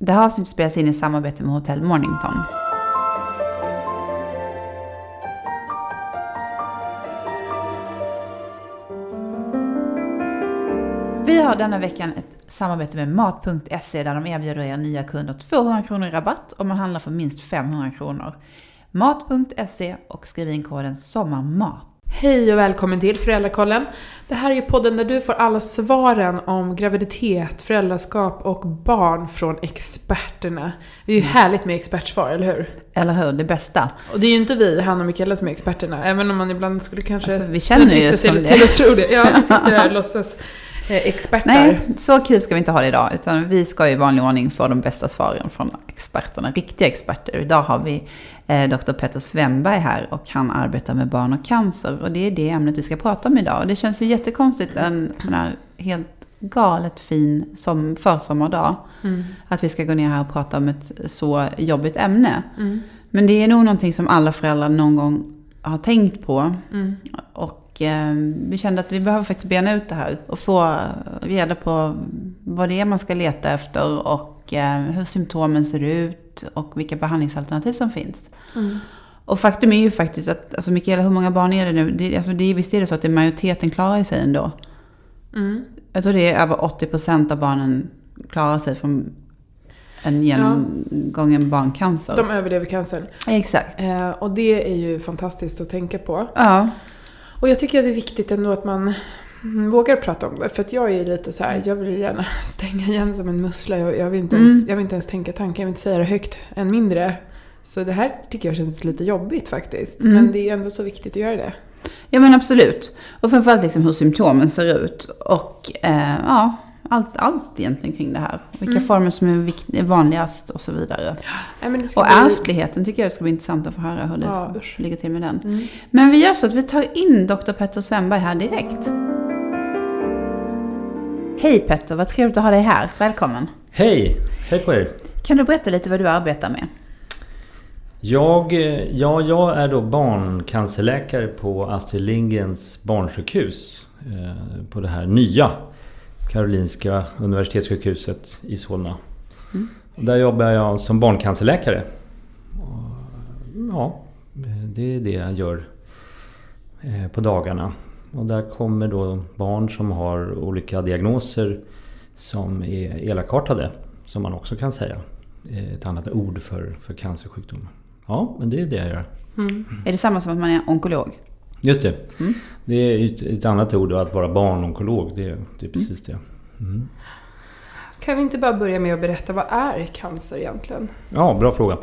Det här avsnittet spelas in i samarbete med Hotell Mornington. Vi har denna veckan ett samarbete med Mat.se där de erbjuder er nya kunder 200 kronor i rabatt om man handlar för minst 500 kronor. Mat.se och skriv in koden SOMMARMAT. Hej och välkommen till Föräldrakollen. Det här är ju podden där du får alla svaren om graviditet, föräldraskap och barn från experterna. Det är ju härligt med expertsvar, eller hur? Eller hur? Det bästa. Och det är ju inte vi, Hanna och Mikaela, som är experterna, även om man ibland skulle kanske Alltså, vi känner ju som till det. att tro det. Ja, vi sitter där och låtsas experter. Nej, så kul ska vi inte ha det idag. Utan vi ska i vanlig ordning få de bästa svaren från experterna, riktiga experter. Idag har vi eh, Dr. Petter Svenberg här och han arbetar med barn och cancer. Och det är det ämnet vi ska prata om idag. Och det känns ju jättekonstigt en sån här helt galet fin som försommardag. Mm. Att vi ska gå ner här och prata om ett så jobbigt ämne. Mm. Men det är nog någonting som alla föräldrar någon gång har tänkt på. Mm. Och eh, vi kände att vi behöver faktiskt bena ut det här och få reda på vad det är man ska leta efter och eh, hur symptomen ser ut och vilka behandlingsalternativ som finns. Mm. Och faktum är ju faktiskt att, alltså Mikaela, hur många barn är det nu? Det, alltså det, visst är det så att det, majoriteten klarar sig ändå? Mm. Jag tror det är över 80% av barnen klarar sig från en genomgången barncancer. De överlever cancern. Exakt. Eh, och det är ju fantastiskt att tänka på. Ja. Och jag tycker att det är viktigt ändå att man mm, vågar prata om det. För att jag är lite så här, jag vill gärna stänga igen som en mussla. Jag, jag, vill inte ens, Mm. jag vill inte ens tänka tanken, jag vill inte säga det högt, än mindre. Så det här tycker jag känns lite jobbigt faktiskt. Mm. Men det är ändå så viktigt att göra det. Ja men absolut. Och framförallt liksom hur symptomen ser ut. Och eh, ja, allt, allt egentligen kring det här. Vilka Mm. former som är, vikt, är vanligast och så vidare. Nej, men det ska Och bli... ärftligheten tycker jag det ska bli intressant att få höra hur det Ja, ligger till med den. Mm. Men vi gör så att vi tar in Dr. Petter Svenberg här direkt. Hej Petter, vad trevligt att ha dig här. Välkommen. Hej! Hej på er! Kan du berätta lite vad du arbetar med? Jag, eh, ja, jag är då barncancerläkare på Astrid Lindgrens barnsjukhus. Eh, på det här nya Karolinska Universitetssjukhuset i Solna. Mm. Där jobbar jag som barncancerläkare. Ja, det är det jag gör eh, på dagarna. Och där kommer då barn som har olika diagnoser som är elakartade, som man också kan säga. Eh, Ett annat ord för, för cancersjukdom. Ja, men det är det jag gör. Mm. Är det samma som att man är onkolog? Just det. Mm. Det är ett, ett annat ord att vara barnonkolog. Det, det är precis det. Mm. Kan vi inte bara börja med att berätta, vad är cancer egentligen? Ja, bra fråga.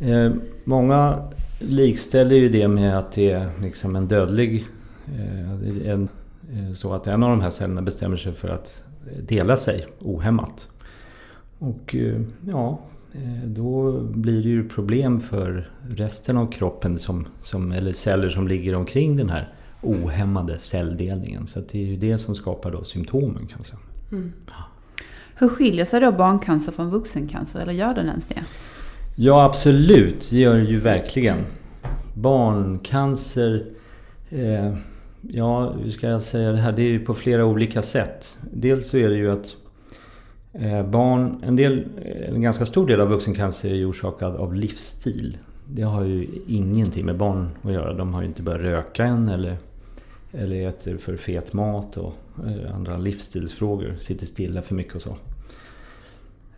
Eh, många likställer ju det med att det är liksom en dödlig... Eh, en, eh, så att en av de här cellerna bestämmer sig för att dela sig ohämmat. Och eh, ja, då blir det ju problem för resten av kroppen, som, som, eller celler som ligger omkring den här ohämmade celldelningen. Så det är ju det som skapar då symptomen kan man säga. Mm. Hur skiljer sig då barncancer från vuxencancer? Eller gör den ens det? Ja, absolut. Det gör det ju verkligen. Barncancer... Eh, ja, hur ska jag säga det här? Det är ju på flera olika sätt. Dels så är det ju att eh, Eh, barn... En, del, en ganska stor del av vuxencancer är orsakad av livsstil. Det har ju ingenting med barn att göra. De har ju inte börjat röka än eller, eller äter för fet mat och eh, andra livsstilsfrågor. Sitter stilla för mycket och så.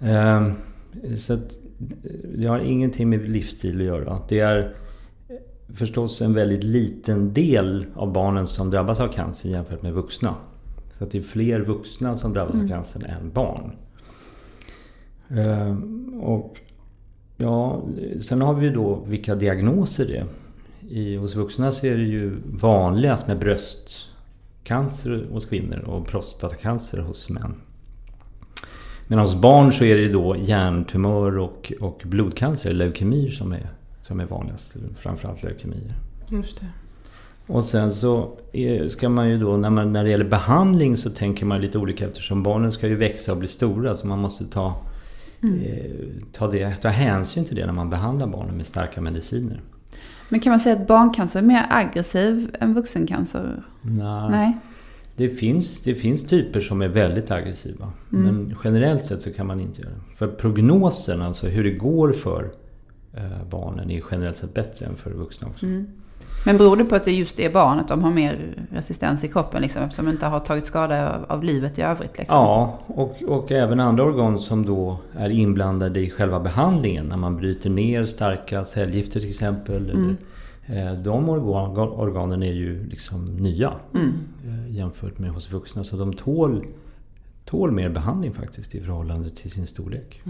Ehm, så att det har ingenting med livsstil att göra. Det är förstås en väldigt liten del av barnen som drabbas av cancer jämfört med vuxna. Så att det är fler vuxna som drabbas av cancer än barn. Ehm, Och ja, sen har vi ju då vilka diagnoser det är. I, hos vuxna så är det ju vanligast med bröstcancer hos kvinnor och prostatacancer hos män. Men hos barn så är det då hjärntumör och, och blodcancer, leukemier som är, som är vanligast. Framförallt leukemier. Just det. Och sen så är, ska man ju då, när, man, när det gäller behandling så tänker man lite olika eftersom barnen ska ju växa och bli stora så man måste ta, eh, ta, det, ta hänsyn till det när man behandlar barnen med starka mediciner. Men kan man säga att barncancer är mer aggressiv än vuxencancer? Nej. Nej. Det finns, det finns typer som är väldigt aggressiva. Mm. Men generellt sett så kan man inte göra det. För prognosen, alltså hur det går för eh, barnen, är generellt sett bättre än för vuxna också. Mm. Men beror det på att det just är barnet, de har mer resistens i kroppen liksom, eftersom de inte har tagit skada av, av livet i övrigt? Liksom? Ja, och, och även andra organ som då är inblandade i själva behandlingen. När man bryter ner starka cellgifter till exempel. Mm. Eller, eh, de organ, organen är ju liksom nya Mm. eh, jämfört med hos vuxna. Så de tål, tål mer behandling faktiskt i förhållande till sin storlek.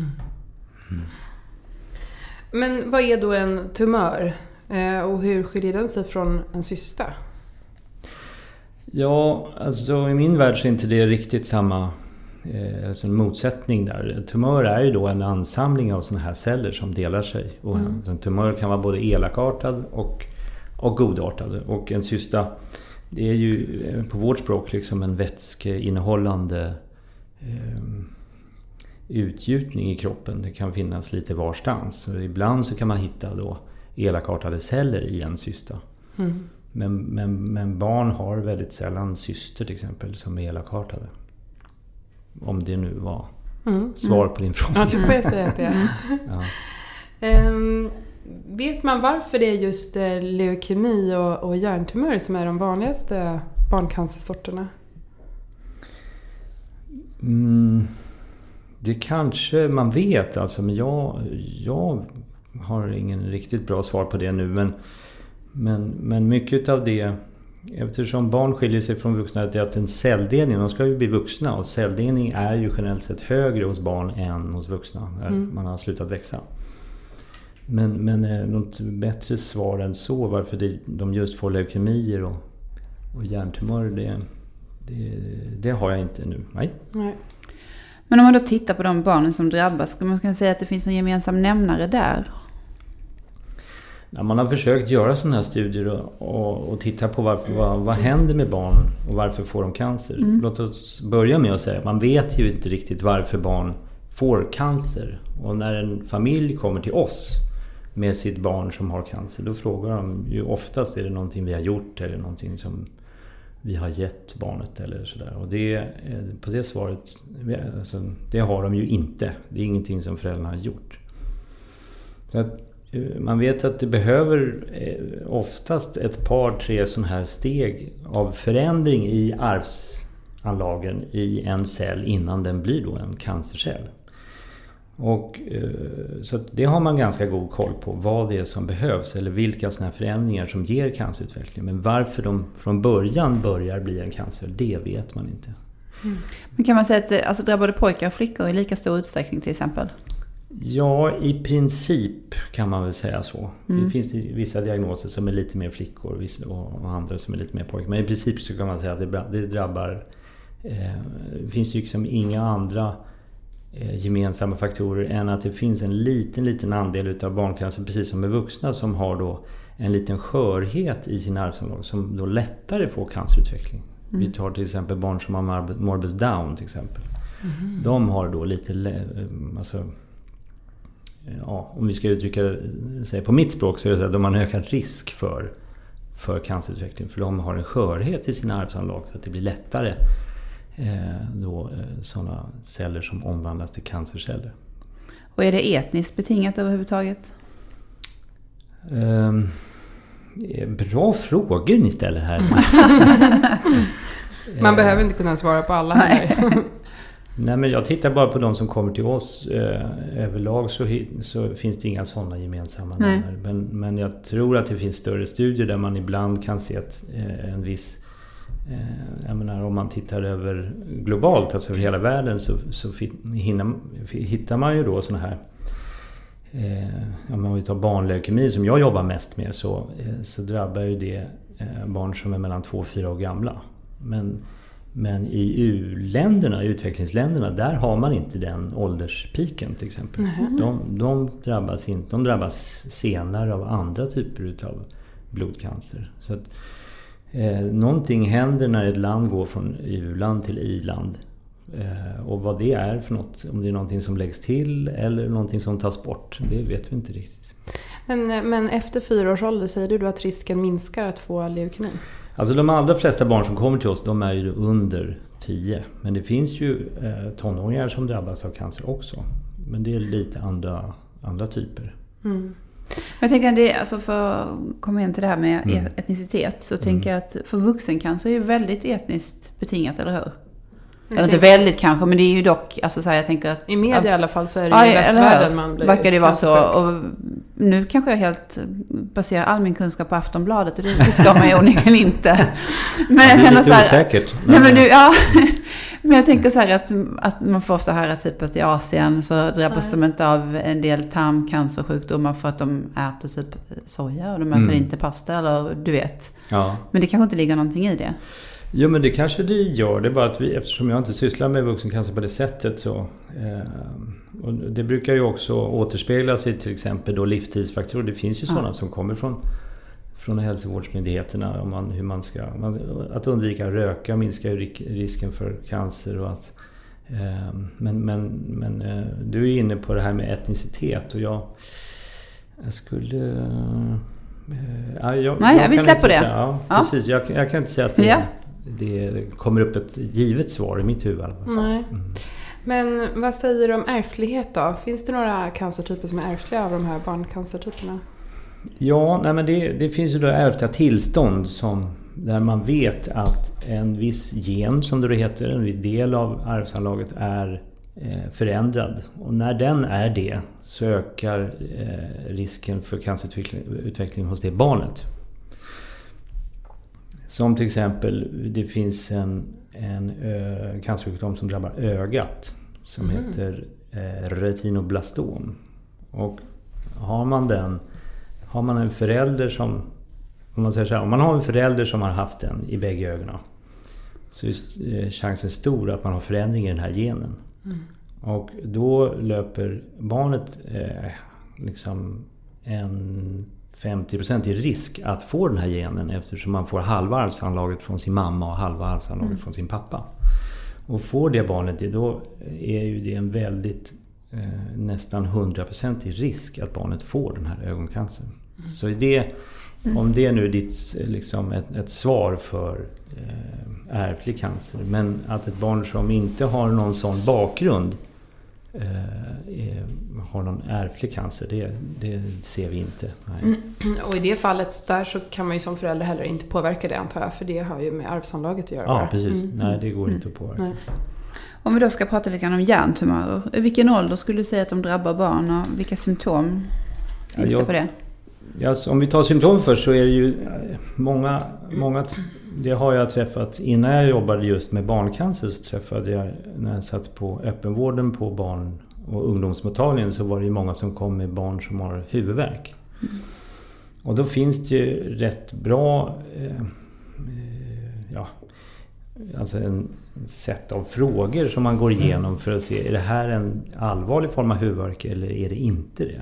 Men vad är då en tumör? Eh, och hur skiljer den sig från en cysta? Ja, alltså i min värld så är inte det riktigt samma eh, alltså en motsättning där. Tumör är ju då en ansamling av sådana här celler som delar sig. Och Mm. En tumör kan vara både elakartad och, och godartad. Och en cysta, det är ju eh, på vårt språk liksom en vätskeinnehållande eh, utgjutning i kroppen. Det kan finnas lite varstans. Så ibland så kan man hitta då elakartade celler i en cysta. Mm. Men, men, men barn har väldigt sällan cyster till exempel som är elakartade. Om det nu var Mm. svar på din fråga. Ja, det får jag säga att det är. Ja. Ehm, vet man varför det är just eh, leukemi och, och hjärntumörer som är de vanligaste barncancersorterna? Mm, det kanske man vet alltså, men jag, jag har ingen riktigt bra svar på det nu. Men, men, men mycket av det, eftersom barn skiljer sig från vuxna, det är att en celldelning, de ska ju bli vuxna och celldelning är ju generellt sett högre hos barn än hos vuxna när Mm. man har slutat växa. Men, men eh, något bättre svar än så varför det, de just får leukemier och, och hjärntumörer, det, det, det har jag inte nu. Nej. Nej. Men om man då tittar på de barnen som drabbas, ska man kunna säga att det finns en gemensam nämnare där? Ja, man har försökt göra sådana här studier och, och, och titta på varför, vad, vad händer med barn och varför får de cancer. Mm. Låt oss börja med att säga att man vet ju inte riktigt varför barn får cancer. Och när en familj kommer till oss med sitt barn som har cancer, då frågar de ju oftast är det någonting vi har gjort eller någonting som vi har gett barnet eller sådär. Och det, eh, på det svaret, alltså, det har de ju inte. Det är ingenting som föräldrarna har gjort. Så att, Eh, man vet att det behöver eh, oftast ett par, tre sådana här steg av förändring i arvsanlagen i en cell innan den blir då en cancercell. Och, eh, så det har man ganska god koll på, vad det är som behövs eller vilka sådana här förändringar som ger cancerutveckling. Men varför de från början börjar bli en cancer, det vet man inte. Mm. Men kan man säga att det alltså, drabbar pojkar och flickor i lika stor utsträckning till exempel? Ja, i princip kan man väl säga så. Mm. Det finns vissa diagnoser som är lite mer flickor och andra som är lite mer pojkar. Men i princip så kan man säga att det drabbar... Eh, det finns ju liksom inga andra eh, gemensamma faktorer än att det finns en liten, liten andel utav barncancer, precis som med vuxna, som har då en liten skörhet i sin arvsanlag som då lättare får cancerutveckling. Mm. Vi tar till exempel barn som har morbus Down till exempel. De har då lite... eh, Alltså, ja, om vi ska uttrycka sig på mitt språk så är det så att de har en ökad risk för, för cancerutveckling. För de har en skörhet i sina arvsanlag så att det blir lättare eh, då, eh, sådana celler som omvandlas till cancerceller. Och är det etniskt betingat överhuvudtaget? Eh, bra frågor ni ställer här. Man Eh, behöver inte kunna svara på alla Nej. Nej men jag tittar bara på de som kommer till oss. Eh, överlag så, så finns det inga sådana gemensamma nämnare. Men, men jag tror att det finns större studier där man ibland kan se att eh, en viss... Eh, jag menar om man tittar över globalt, alltså över hela världen, så, så hinner, hittar man ju då sådana här... Eh, om vi tar barnleukemi som jag jobbar mest med så, eh, så drabbar ju det eh, barn som är mellan 2 och 4 år gamla. Men men i u-länderna, utvecklingsländerna, där har man inte den ålderspiken till exempel. De, de, drabbas inte, de drabbas senare av andra typer utav blodcancer. Så att, eh, någonting händer när ett land går från u-land till i-land. Eh, och vad det är för något, om det är någonting som läggs till eller någonting som tas bort, det vet vi inte riktigt. Men, men efter fyra års ålder säger du då att risken minskar att få leukemi? Alltså de allra flesta barn som kommer till oss, de är ju under 10. Men det finns ju eh, tonåringar som drabbas av cancer också. Men det är lite andra, andra typer. Mm. Jag tänker det, alltså för att komma in till det här med Mm. etnicitet, så tänker jag att för vuxencancer är ju väldigt etniskt betingat, eller hur? Eller inte väldigt kanske, men det är ju dock, alltså så här, jag tänker att... I media att, i alla fall så är det ju i västvärlden man blir Verkar det vara så. Och nu kanske jag helt baserar all min kunskap på Aftonbladet och det, ska man ju onekligen inte. Men det är lite så här, osäkert. Nej, men, nu, ja. men jag tänker så här att, att man får ofta höra typ att i Asien så drabbas Nej. de inte av en del tarmcancersjukdomar för att de äter typ soja och de äter Mm. inte pasta eller du vet. Ja. Men det kanske inte ligger någonting i det. Jo men det kanske det gör. Det är bara att vi, eftersom jag inte sysslar med vuxencancer på det sättet så... Eh, och det brukar ju också återspegla sig till exempel då livsstilsfaktorer. Det finns ju Ja. sådana som kommer från, från hälsovårdsmyndigheterna. Om man, hur man ska, att undvika att röka minskar ju risken för cancer och att... Eh, men men, men eh, du är inne på det här med etnicitet och jag... Jag skulle... Eh, ja, jag, Nej, vi kan släpper det. Säga, ja, Ja. Precis, jag, jag kan inte säga att det, Ja. Det kommer upp ett givet svar i mitt huvud. Nej. Mm. Men vad säger du om ärftlighet då? Finns det några cancertyper som är ärftliga av de här barncancertyperna? Ja, nej, men det, det finns ju då ärftliga tillstånd som, där man vet att en viss gen, som det heter, en viss del av arvsanlaget är eh, förändrad. Och när den är det så ökar eh, risken för cancerutveckling utveckling hos det barnet. Som till exempel, det finns en, en ö, cancersjukdom som drabbar ögat som Mhm. heter eh, retinoblastom. Och har man den, har man en förälder som, om man säger så här, om man har en förälder som har haft den i bägge ögonen så är eh, chansen stor att man har förändring i den här genen. Mm. Och då löper barnet eh, liksom en 50% i risk att få den här genen eftersom man får halva arvsanlaget från sin mamma och halva arvsanlaget Mm. från sin pappa. Och får det barnet det, då är ju det en väldigt eh, nästan 100% i risk att barnet får den här ögoncancern. Mm. Så det, om det nu är ditt, liksom ett, ett svar för eh, ärftlig cancer. Men att ett barn som inte har någon sån bakgrund har någon ärftlig cancer, det, det ser vi inte. Nej. Och i det fallet där så kan man ju som förälder heller inte påverka det antar jag, för det har ju med arvsanlaget att göra. Ja, bara. precis. Mm. Nej, det går inte att påverka. Nej. Om vi då ska prata lite grann om hjärntumörer. I vilken ålder skulle du säga att de drabbar barn och vilka symptom finns Ja, jag- det på det? Ja, om vi tar symptom först så är det ju eh, många, många... Det har jag träffat innan jag jobbade just med barncancer så träffade jag när jag satt på öppenvården på barn och ungdomsmottagningen så var det ju många som kom med barn som har huvudvärk. Och då finns det ju rätt bra... Eh, eh ja, alltså en sätt av frågor som man går igenom för att se är det här en allvarlig form av huvudvärk eller är det inte det?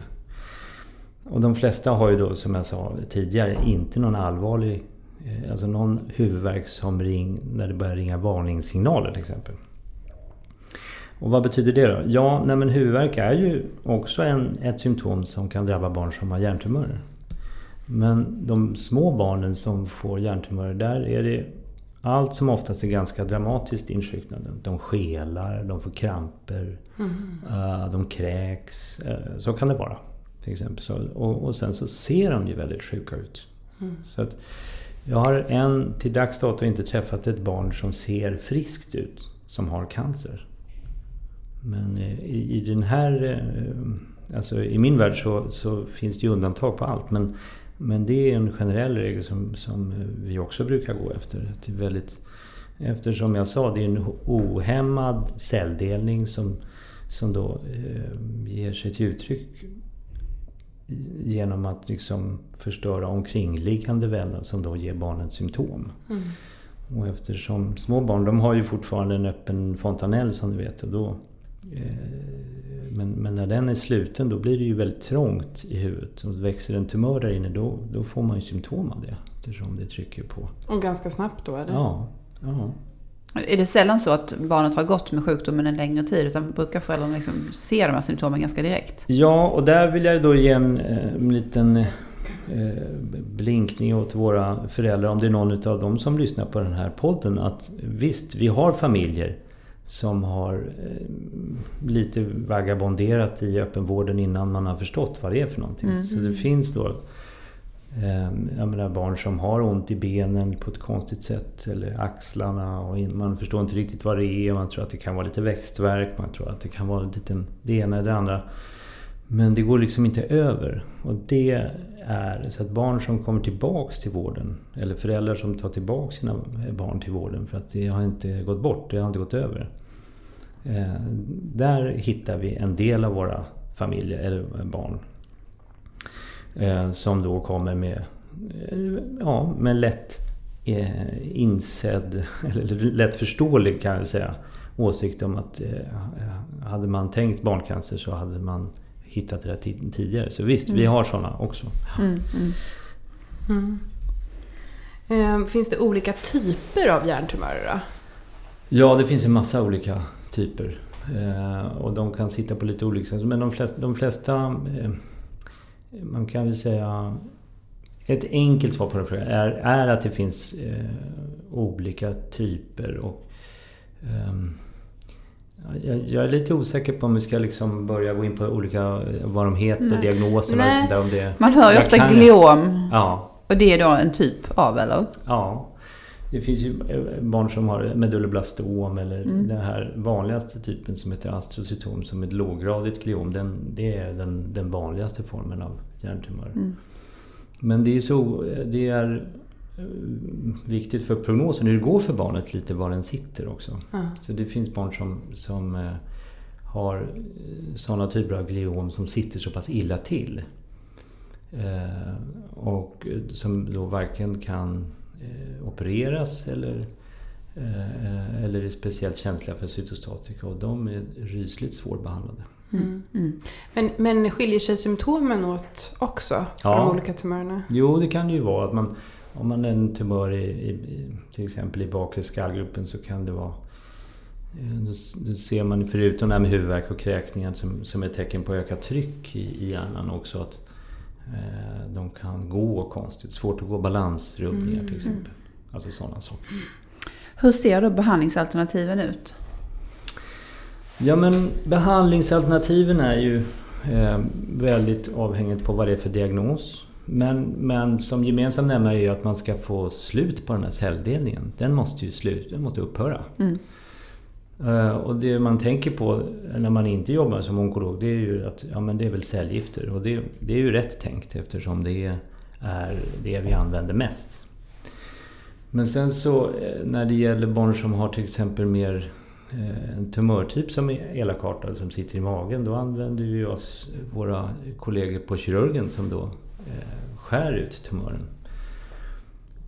Och de flesta har ju då som jag sa tidigare inte någon allvarlig eh, Alltså någon huvudvärk som ring, när det börjar ringa varningssignaler till exempel. Och vad betyder det då? Ja, nej men huvudvärk är ju också en, ett symptom som kan drabba barn som har hjärntumörer. Men de små barnen som får hjärntumörer, där är det allt som oftast är ganska dramatiskt insjuknande. De skelar, de får kramper, Mm. eh, de kräks. eh, Så kan det vara. Till exempel. Så, och, och sen så ser de ju väldigt sjuka ut. Mm. Så att jag har än till dags dato inte träffat ett barn som ser friskt ut som har cancer. Men eh, i, i den här... eh, Alltså i min värld så, så finns det ju undantag på allt. Men, men det är en generell regel som, som vi också brukar gå efter. Till väldigt, eftersom jag sa, det är en ohämmad celldelning som, som då eh, ger sig till uttryck genom att liksom förstöra omkringliggande vävnad som då ger barnet symptom. Mm. Och eftersom små barn de har ju fortfarande en öppen fontanell som du vet. Och då, eh, men, men när den är sluten då blir det ju väldigt trångt i huvudet. Och växer en tumör där inne då, då får man ju symptom av det. Eftersom det trycker på. Och ganska snabbt då eller? Ja, ja. Är det sällan så att barnet har gått med sjukdomen en längre tid? Utan brukar föräldrarna liksom se de här symptomen ganska direkt? Ja, och där vill jag då ge en, eh, en liten eh, blinkning åt våra föräldrar, om det är någon av dem som lyssnar på den här podden, att visst, vi har familjer som har eh, lite vagabonderat i öppenvården innan man har förstått vad det är för någonting. Mm. Så det finns då Ehm, jag menar barn som har ont i benen på ett konstigt sätt eller axlarna och man förstår inte riktigt vad det är. Man tror att det kan vara lite växtverk, man tror att det kan vara lite det ena eller det andra. Men det går liksom inte över. Och det är så att barn som kommer tillbaks till vården eller föräldrar som tar tillbaks sina barn till vården för att det har inte gått bort, det har inte gått över. Ehm, där hittar vi en del av våra familjer eller barn. Eh, som då kommer med, eh, ja, med lätt eh, insedd, eller lätt förståelig kan jag säga, åsikt om att eh, hade man tänkt barncancer så hade man hittat det tidigare. Så visst, mm. vi har sådana också. Mm, mm. mm. Eh, finns det olika typer av hjärntumörer då? Ja, det finns en massa olika typer. Eh, och de kan sitta på lite olika sätt. Men de flesta, de flesta eh, man kan väl säga ett enkelt svar på den frågan är, är att det finns eh, olika typer. Och, um, jag, jag, är lite osäker på om vi ska liksom börja gå in på olika, vad de heter, Nej. diagnoserna och sånt där. Om det, Man hör ju ofta kan, gliom. Ja. Och det är då en typ av, eller? Ja. Det finns ju eh, barn som har medulloblastom eller mm. den här vanligaste typen som heter astrocytom som är ett låggradigt gliom. Den, det är den, den vanligaste formen av hjärntumör. Mm. Men det är, så, det är eh, viktigt för prognosen, hur det går för barnet, lite var den sitter också. Mm. Så det finns barn som, som eh, har sådana typer av gliom som sitter så pass illa till. och som då varken kan eh, opereras eller, eh, eller är speciellt känsliga för cytostatika och de är rysligt svårbehandlade. Mm. Mm. Men, men skiljer sig symptomen åt också för ja. de olika tumörerna? Jo, det kan det ju vara. Att man, om man har en tumör i, i, till exempel i bakre skallgruppen så kan det vara då, då ser man förutom det här med huvudvärk och kräkningar som, som ett tecken på ökat tryck i, i hjärnan också att Eh, de kan gå konstigt, svårt att gå balansrubbningar till mm. exempel. Alltså sådana saker. Hur ser då behandlingsalternativen ut? Ja men behandlingsalternativen är ju eh, väldigt avhängigt på vad det är för diagnos. Men, men som gemensam nämnare är ju att man ska få slut på den här celldelningen. Den måste ju slut, den måste upphöra. Mm. Eh, och det man tänker på när man inte jobbar som onkolog det är ju att ja, men det är väl cellgifter. Och det, det är ju rätt tänkt eftersom det är det vi använder mest. Men sen så eh, när det gäller barn som har till exempel mer eh, en tumörtyp som är elakartad som sitter i magen. Då använder vi oss våra kollegor på kirurgen som då skär ut tumören.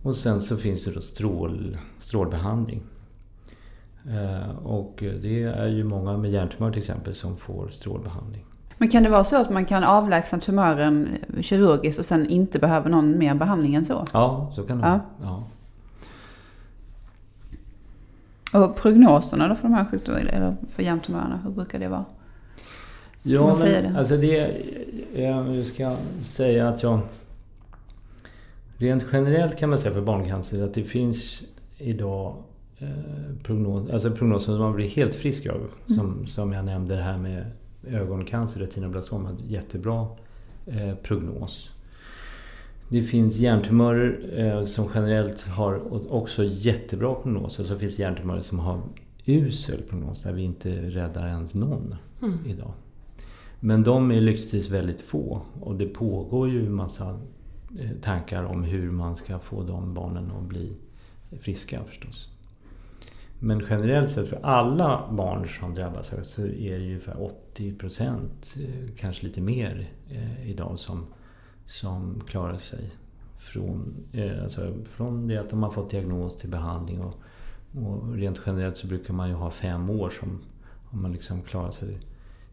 Och sen så finns det då strål, strålbehandling. Eh, och det är ju många med hjärntumör till exempel som får strålbehandling. Men kan det vara så att man kan avlägsna tumören kirurgiskt och sen inte behöver någon mer behandling än så? Ja, så kan det vara. Ja. Och prognoserna då för de här sjukdomarna, eller för hjärntumörerna, hur brukar det vara? Ja, men det? alltså det... Jag ska säga att jag... Rent generellt kan man säga för barncancer att det finns idag prognos, alltså prognoser som man blir helt frisk av. Mm. Som, som jag nämnde det här med ögoncancer, retinoblastom, jättebra eh, prognos. Det finns hjärntumörer eh, som generellt har också jättebra prognos och så finns hjärntumörer som har usel prognos där vi inte räddar ens någon mm. idag. Men de är lyckligtvis väldigt få och det pågår ju en massa eh, tankar om hur man ska få de barnen att bli friska förstås. Men generellt sett för alla barn som drabbas så är det ungefär 80 procent, eh, kanske lite mer eh, idag som, som klarar sig från, eh, alltså från det att de har fått diagnos till behandling. Och, och rent generellt så brukar man ju ha fem år som, om man liksom klarar sig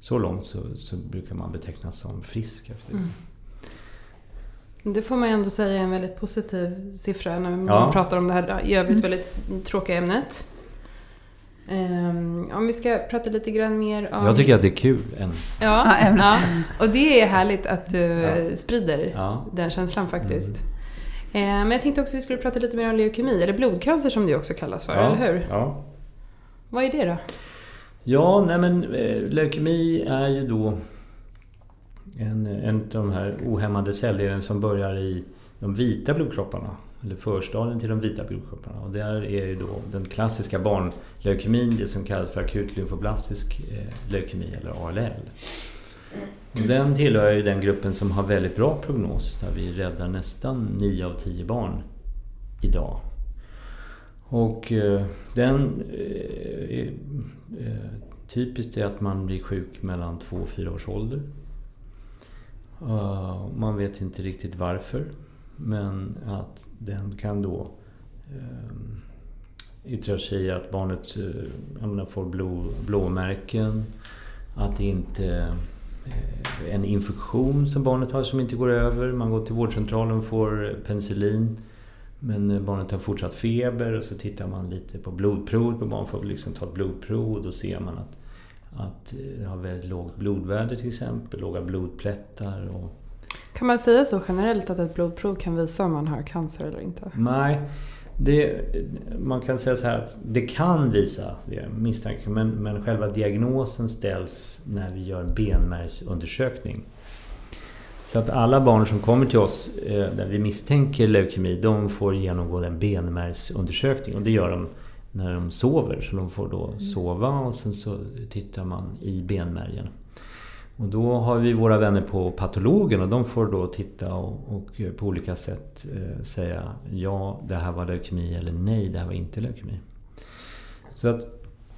så långt så, så brukar man betecknas som frisk efter det. Mm. Det får man ändå säga är en väldigt positiv siffra när man ja. pratar om det här i övrigt väldigt tråkiga ämnet. Ehm, om vi ska prata lite grann mer om... Jag tycker att det är kul. Än. Ja, Ja, och det är härligt att du Ja. sprider Ja. den känslan faktiskt. Eh, Men jag tänkte också att vi skulle prata lite mer om leukemi, eller blodcancer som det också kallas för, eller hur? Ja. Vad är det då? Ja, nej men eh, leukemi är ju då en, en av de här ohämmade celldelen som börjar i de vita blodkropparna. Eller förstadien till de vita blodkropparna. Och där är ju då den klassiska barnleukemin, det som kallas för akut lymfoblastisk eh, leukemi eller ALL. Och den tillhör ju den gruppen som har väldigt bra prognos. Där vi räddar nästan 9 av 10 barn idag. Och eh, den eh, typiskt är att man blir sjuk mellan 2 och 4 års ålder. Man vet inte riktigt varför. Men att den kan då eh, yttra sig i att barnet uh, får blå, blåmärken. Att det inte eh, en infektion som barnet har som inte går över. Man går till vårdcentralen och får penicillin. Men barnet har fortsatt feber och så tittar man lite på blodprovet på barn. Får liksom ta ett blodprov och då ser man att, att det har väldigt lågt blodvärde till exempel. Låga blodplättar. Och... Kan man säga så generellt att ett blodprov kan visa om man har cancer eller inte? Nej, det, man kan säga så här att det kan visa det, misstanke. Men, men själva diagnosen ställs när vi gör en benmärgsundersökning. Så att alla barn som kommer till oss eh, där vi misstänker leukemi, de får genomgå en benmärgsundersökning. Och det gör de när de sover. Så de får då sova och sen så tittar man i benmärgen. Och då har vi våra vänner på patologen och de får då titta och, och på olika sätt eh, säga ja, det här var leukemi eller nej, det här var inte leukemi. Så att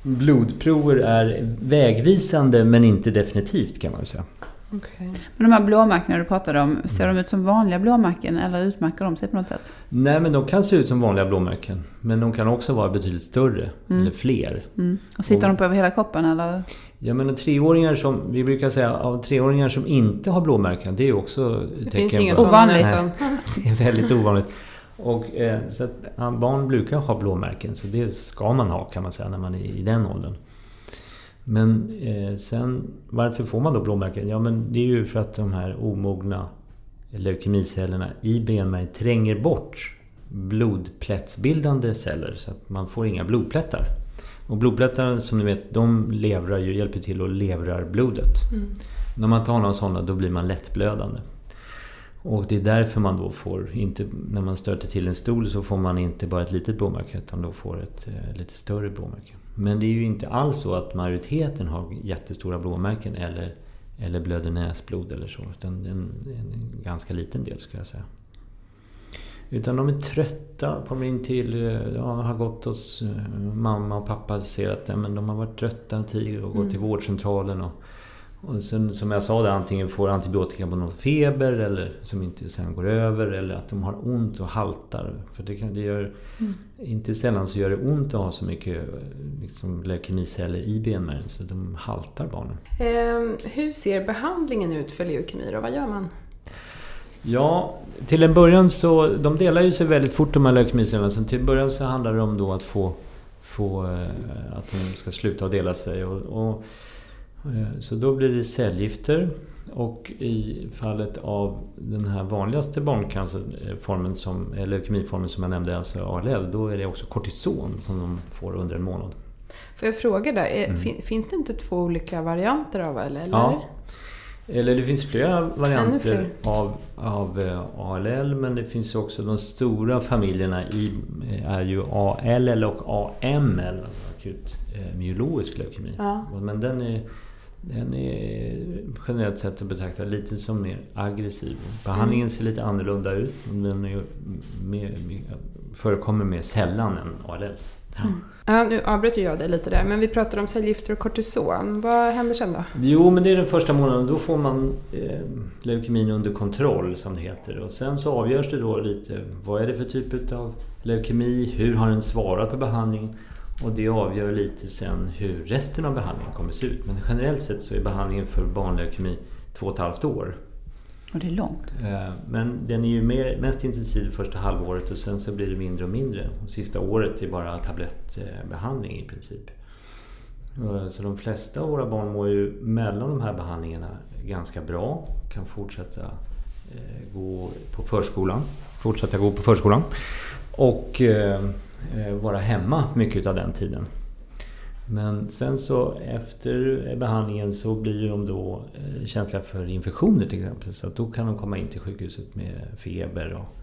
blodprover är vägvisande men inte definitivt kan man säga. Okay. Men de här blåmärkena du pratade om, ser de ut som vanliga blåmärken eller utmärker de sig på något sätt? Nej, men de kan se ut som vanliga blåmärken. Men de kan också vara betydligt större, mm. eller fler. Mm. Och sitter de på över hela kroppen eller? Ja, men treåringar som, vi brukar säga, av treåringar som inte har blåmärken, det är också det tecken finns inga på... Ovanligt. Det är väldigt ovanligt. Och, eh, så att, barn brukar ha blåmärken, så det ska man ha kan man säga när man är i den åldern. Men eh, sen, varför får man då blåmärken? Ja men det är ju för att de här omogna leukemicellerna i benmärgen tränger bort blodplättsbildande celler så att man får inga blodplättar. Och blodplättarna som ni vet, de levrar ju, hjälper till att levrar blodet. Mm. När man tar några sådana då blir man lättblödande. Och det är därför man då får, inte, när man stöter till en stol så får man inte bara ett litet blåmärke utan då får ett eh, lite större blåmärke. Men det är ju inte alls så att majoriteten har jättestora blåmärken eller, eller blöder näsblod eller så. Utan en, en ganska liten del skulle jag säga. Utan de är trötta, kommer in till, ja, har gått hos mamma och pappa och ser att ja, men de har varit trötta en tid och gått mm. till vårdcentralen. Och, och sen som jag sa, det, antingen får antibiotika på någon feber eller som inte sen går över eller att de har ont och haltar. För det, kan, det gör, mm. Inte sällan så gör det ont att ha så mycket liksom, leukemiceller i benmärgen så de haltar barnen. Eh, hur ser behandlingen ut för leukemi då? Vad gör man? Ja, till en början så, de delar ju sig väldigt fort de här leukemicellerna. Så till en början så handlar det om då att få, få att de ska sluta att dela sig. Och, och, så då blir det cellgifter. Och i fallet av den här vanligaste barncancerformen, som, leukemiformen som jag nämnde, alltså ALL, då är det också kortison som de får under en månad. Får jag fråga där, är, mm. finns det inte två olika varianter av ALL? Eller? Ja. Eller det finns flera varianter av, av ALL men det finns också de stora familjerna i, är ju ALL och AML, alltså akut eh, myologisk leukemi. Ja. Men den är, den är generellt sett att betrakta lite som mer aggressiv. Behandlingen mm. ser lite annorlunda ut. Den är mer, mer, förekommer mer sällan än ALL. Ja. Mm. Ja, nu avbröt jag dig lite där, men vi pratade om cellgifter och kortison. Vad händer sen då? Jo, men det är den första månaden. Då får man eh, leukemin under kontroll, som det heter. Och sen så avgörs det då lite, vad är det för typ av leukemi? Hur har den svarat på behandling? Och det avgör lite sen hur resten av behandlingen kommer se ut. Men generellt sett så är behandlingen för barnleukemi två och ett halvt år. Och det är långt. Eh, men den är ju mer, mest intensiv första halvåret och sen så blir det mindre och mindre. Och sista året är bara tablettbehandling i princip. Eh, så de flesta av våra barn mår ju mellan de här behandlingarna ganska bra. Kan fortsätta eh, gå på förskolan. Fortsätta gå på förskolan. Och vara hemma mycket av den tiden. Men sen så efter behandlingen så blir de då eh, känsliga för infektioner till exempel. Så då kan de komma in till sjukhuset med feber och,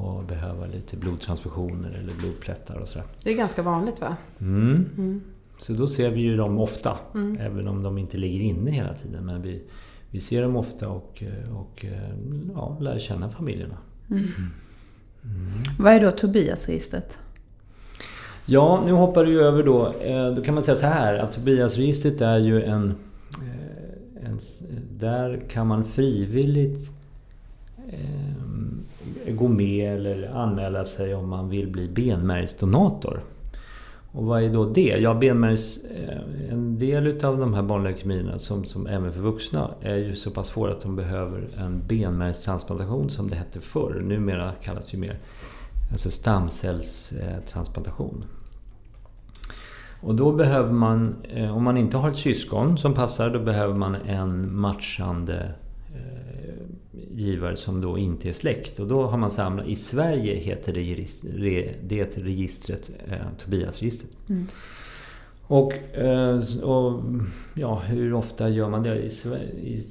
och behöva lite blodtransfusioner eller blodplättar och sådär. Det är ganska vanligt va? Mm. Mm. Så då ser vi ju dem ofta, Mm. även om de inte ligger inne hela tiden. Men vi, vi ser dem ofta och, eh, och eh, ja, lär känna familjerna. Mm. Mm. Vad är då Tobias-registret? Ja, nu hoppar du ju över då. Eh, då kan man säga så här att Tobiasregistret är ju en... Eh, en där kan man frivilligt eh, gå med eller anmäla sig om man vill bli benmärgsdonator. Och vad är då det? Ja, benmärgs... En del utav de här barnleukemierna, som, som även för vuxna, är ju så pass svåra att de behöver en benmärgstransplantation som det hette förr. Numera kallas det ju mer alltså stamcellstransplantation. Och då behöver man, eh, om man inte har ett syskon som passar, då behöver man en matchande eh, givare som då inte är släkt. Och då har man samlat, i Sverige heter det, det registret eh, Tobiasregistret. Mm. Och, eh, och ja, hur ofta gör man det? I, i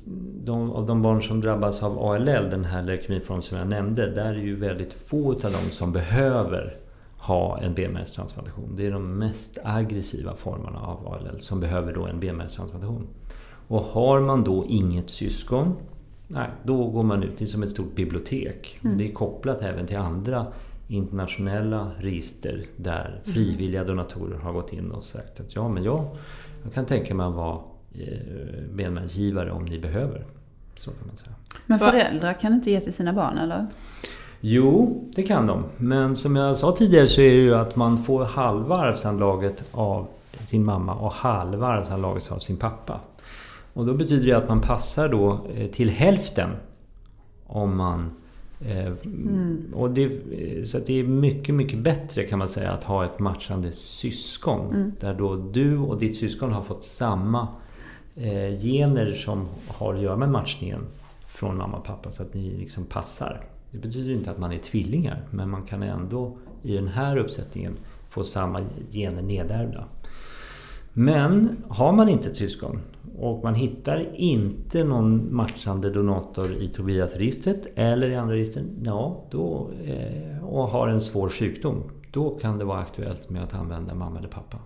de, av de barn som drabbas av ALL, den här leukemiformen som jag nämnde, där är ju väldigt få av dem som behöver ha en benmärgstransplantation. Det är de mest aggressiva formerna av ALL som behöver då en benmärgstransplantation. Och har man då inget syskon, nej, då går man ut. Det är som ett stort bibliotek. Mm. Det är kopplat även till andra internationella register där frivilliga donatorer har gått in och sagt att ja, men jag, jag kan tänka mig att vara eh, benmärgsgivare om ni behöver. Så kan man säga. Men föräldrar kan inte ge till sina barn, eller? Jo, det kan de. Men som jag sa tidigare så är det ju att man får halva arvsanlaget av sin mamma och halva arvsanlaget av sin pappa. Och då betyder det att man passar då eh, till hälften om man eh, och det, så det är mycket, mycket bättre kan man säga att ha ett matchande syskon. Mm. Där då du och ditt syskon har fått samma eh, gener som har att göra med matchningen från mamma och pappa. Så att ni liksom passar. Det betyder inte att man är tvillingar. Men man kan ändå i den här uppsättningen få samma gener nedärvda. Men har man inte ett syskon och man hittar inte någon matchande donator i Tobias-registret eller i andra register, ja, då, eh, och har en svår sjukdom, då kan det vara aktuellt med att använda mamma eller pappa.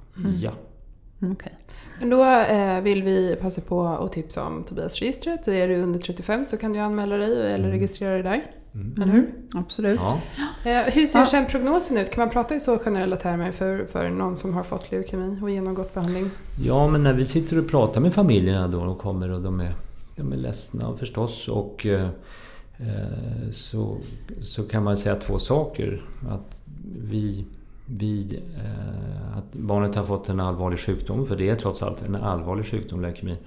Ja. Mm, Okej. Men då eh, vill vi passa på att tipsa om Tobiasregistret. Är du under 35 så kan du anmäla dig eller Mm. registrera dig där. Mm. Eller hur? Absolut. ja. Eh, hur ser Ja. sen prognosen ut? Kan man prata i så generella termer för, för någon som har fått leukemi och genomgått behandling? Ja, men när vi sitter och pratar med familjerna då, de kommer och de är, de är ledsna förstås. Och eh, eh, så, så kan man säga två saker. Att vi, vi, eh, att barnet har fått en allvarlig sjukdom, för det är trots allt en allvarlig sjukdom, leukemi.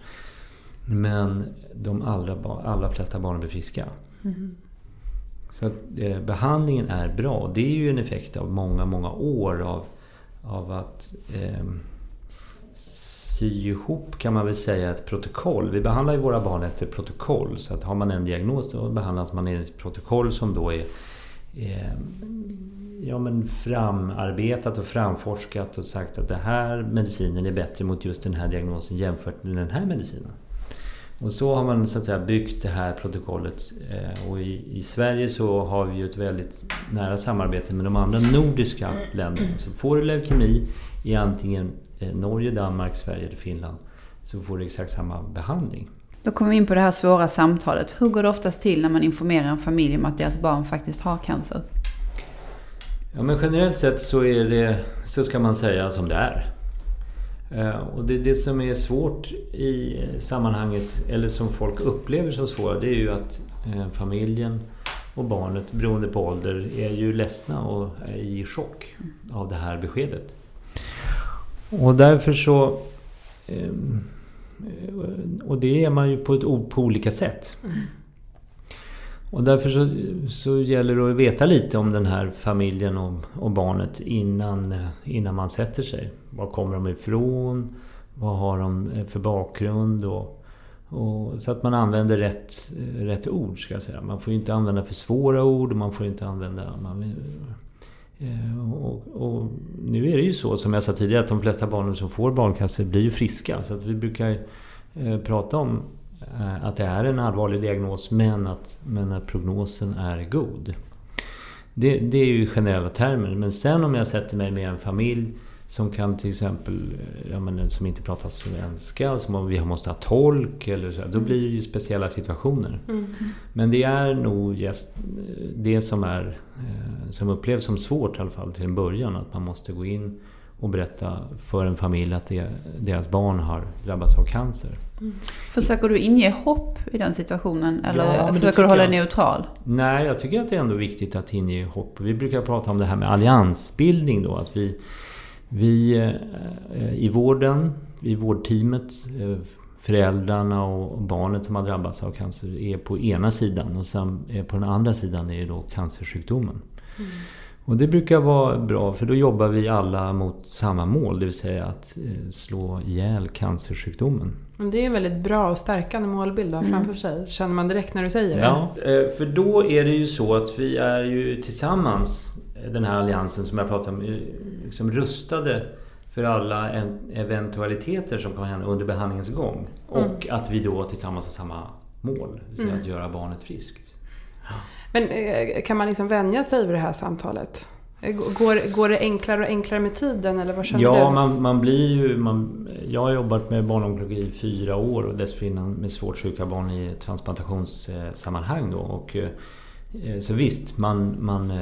Men de allra, allra flesta barnen blir friska. Så att, eh, behandlingen är bra. Det är ju en effekt av många, många år av, av att eh, sy ihop kan man väl säga ett protokoll. Vi behandlar ju våra barn efter protokoll. Så att har man en diagnos då behandlas man enligt ett protokoll som då är eh, ja, men framarbetat och framforskat och sagt att den här medicinen är bättre mot just den här diagnosen jämfört med den här medicinen. Och så har man så att säga byggt det här protokollet. Eh, Och i, i Sverige så har vi ju ett väldigt nära samarbete med de andra nordiska länderna. Så får du leukemi i antingen eh, Norge, Danmark, Sverige eller Finland så får du exakt samma behandling. Då kommer vi in på det här svåra samtalet. Hur går det oftast till när man informerar en familj om att deras barn faktiskt har cancer? Ja, men generellt sett så, är det, så ska man säga som det är. Eh, och det, det som är svårt i sammanhanget, eller som folk upplever som svårt, det är ju att eh, familjen och barnet, beroende på ålder, är ju ledsna och är i chock av det här beskedet. Och därför så... Eh, och det är man ju på, ett, på olika sätt. Mm. Och därför så, så gäller det att veta lite om den här familjen och, och barnet innan, eh, innan man sätter sig. Var kommer de ifrån? vad har de eh, för bakgrund? Och, och, så att man använder rätt, eh, rätt ord, ska jag säga. Man får inte använda för svåra ord och man får inte använda... Man, och, och, nu är det ju så, som jag sa tidigare, att de flesta barnen som får barncancer blir ju friska. Så att vi brukar eh, prata om att det är en allvarlig diagnos, men att, men att prognosen är god. Det, det är ju generella termer. Men sen om jag sätter mig med en familj som kan till exempel, eh, ja, men, som inte pratar svenska, som vi måste ha tolk eller så. Då blir det ju speciella situationer. Mm. Men det är nog just det som, är, eh, som upplevs som svårt i alla fall till en början. Att man måste gå in och berätta för en familj att det, deras barn har drabbats av cancer. Försöker du inge hopp i den situationen eller ja, försöker du hålla dig neutral? Nej, jag tycker att det är ändå viktigt att inge hopp. Vi brukar prata om det här med alliansbildning då. Att vi, vi eh, i vården, i vårdteamet, eh, föräldrarna och barnet som har drabbats av cancer är på ena sidan och sen på den andra sidan är det då cancersjukdomen. Mm. Och det brukar vara bra för då jobbar vi alla mot samma mål, det vill säga att eh, slå ihjäl cancersjukdomen. Det är en väldigt bra och stärkande målbild mm. framför sig, känner man direkt när du säger det. Ja, för då är det ju så att vi är ju tillsammans den här alliansen som jag pratade om, liksom rustade för alla eventualiteter som kan hända under behandlingens gång. Mm. Och att vi då tillsammans har samma mål, det mm. att göra barnet friskt. Men eh, kan man liksom vänja sig vid det här samtalet? Går, går det enklare och enklare med tiden eller vad känner ja, du? Ja, man, man, blir ju... Man, jag har jobbat med barnonkologi i fyra år och dessförinnan med svårt sjuka barn i transplantationssammanhang. Då. Och, eh, så visst, man, man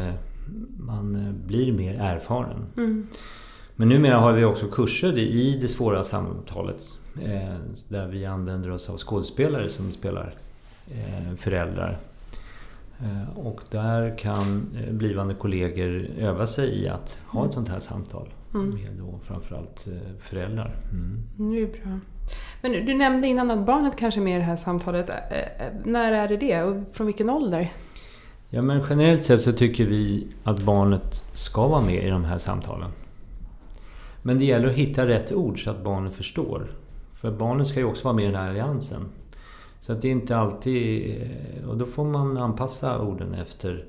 man eh, blir mer erfaren. Mm. Men numera har vi också kurser i det svåra samtalet eh, där vi använder oss av skådespelare som spelar eh, föräldrar. Och där kan blivande kollegor öva sig i att ha ett mm. sånt här samtal mm. med då framförallt föräldrar. Mm. Det är bra. Men du nämnde innan att barnet kanske är med i det här samtalet. När är det det och från vilken ålder? Ja, men generellt sett så tycker vi att barnet ska vara med i de här samtalen. Men det gäller att hitta rätt ord så att barnet förstår. För barnet ska ju också vara med i den här alliansen. Så att det är inte alltid... Och då får man anpassa orden efter,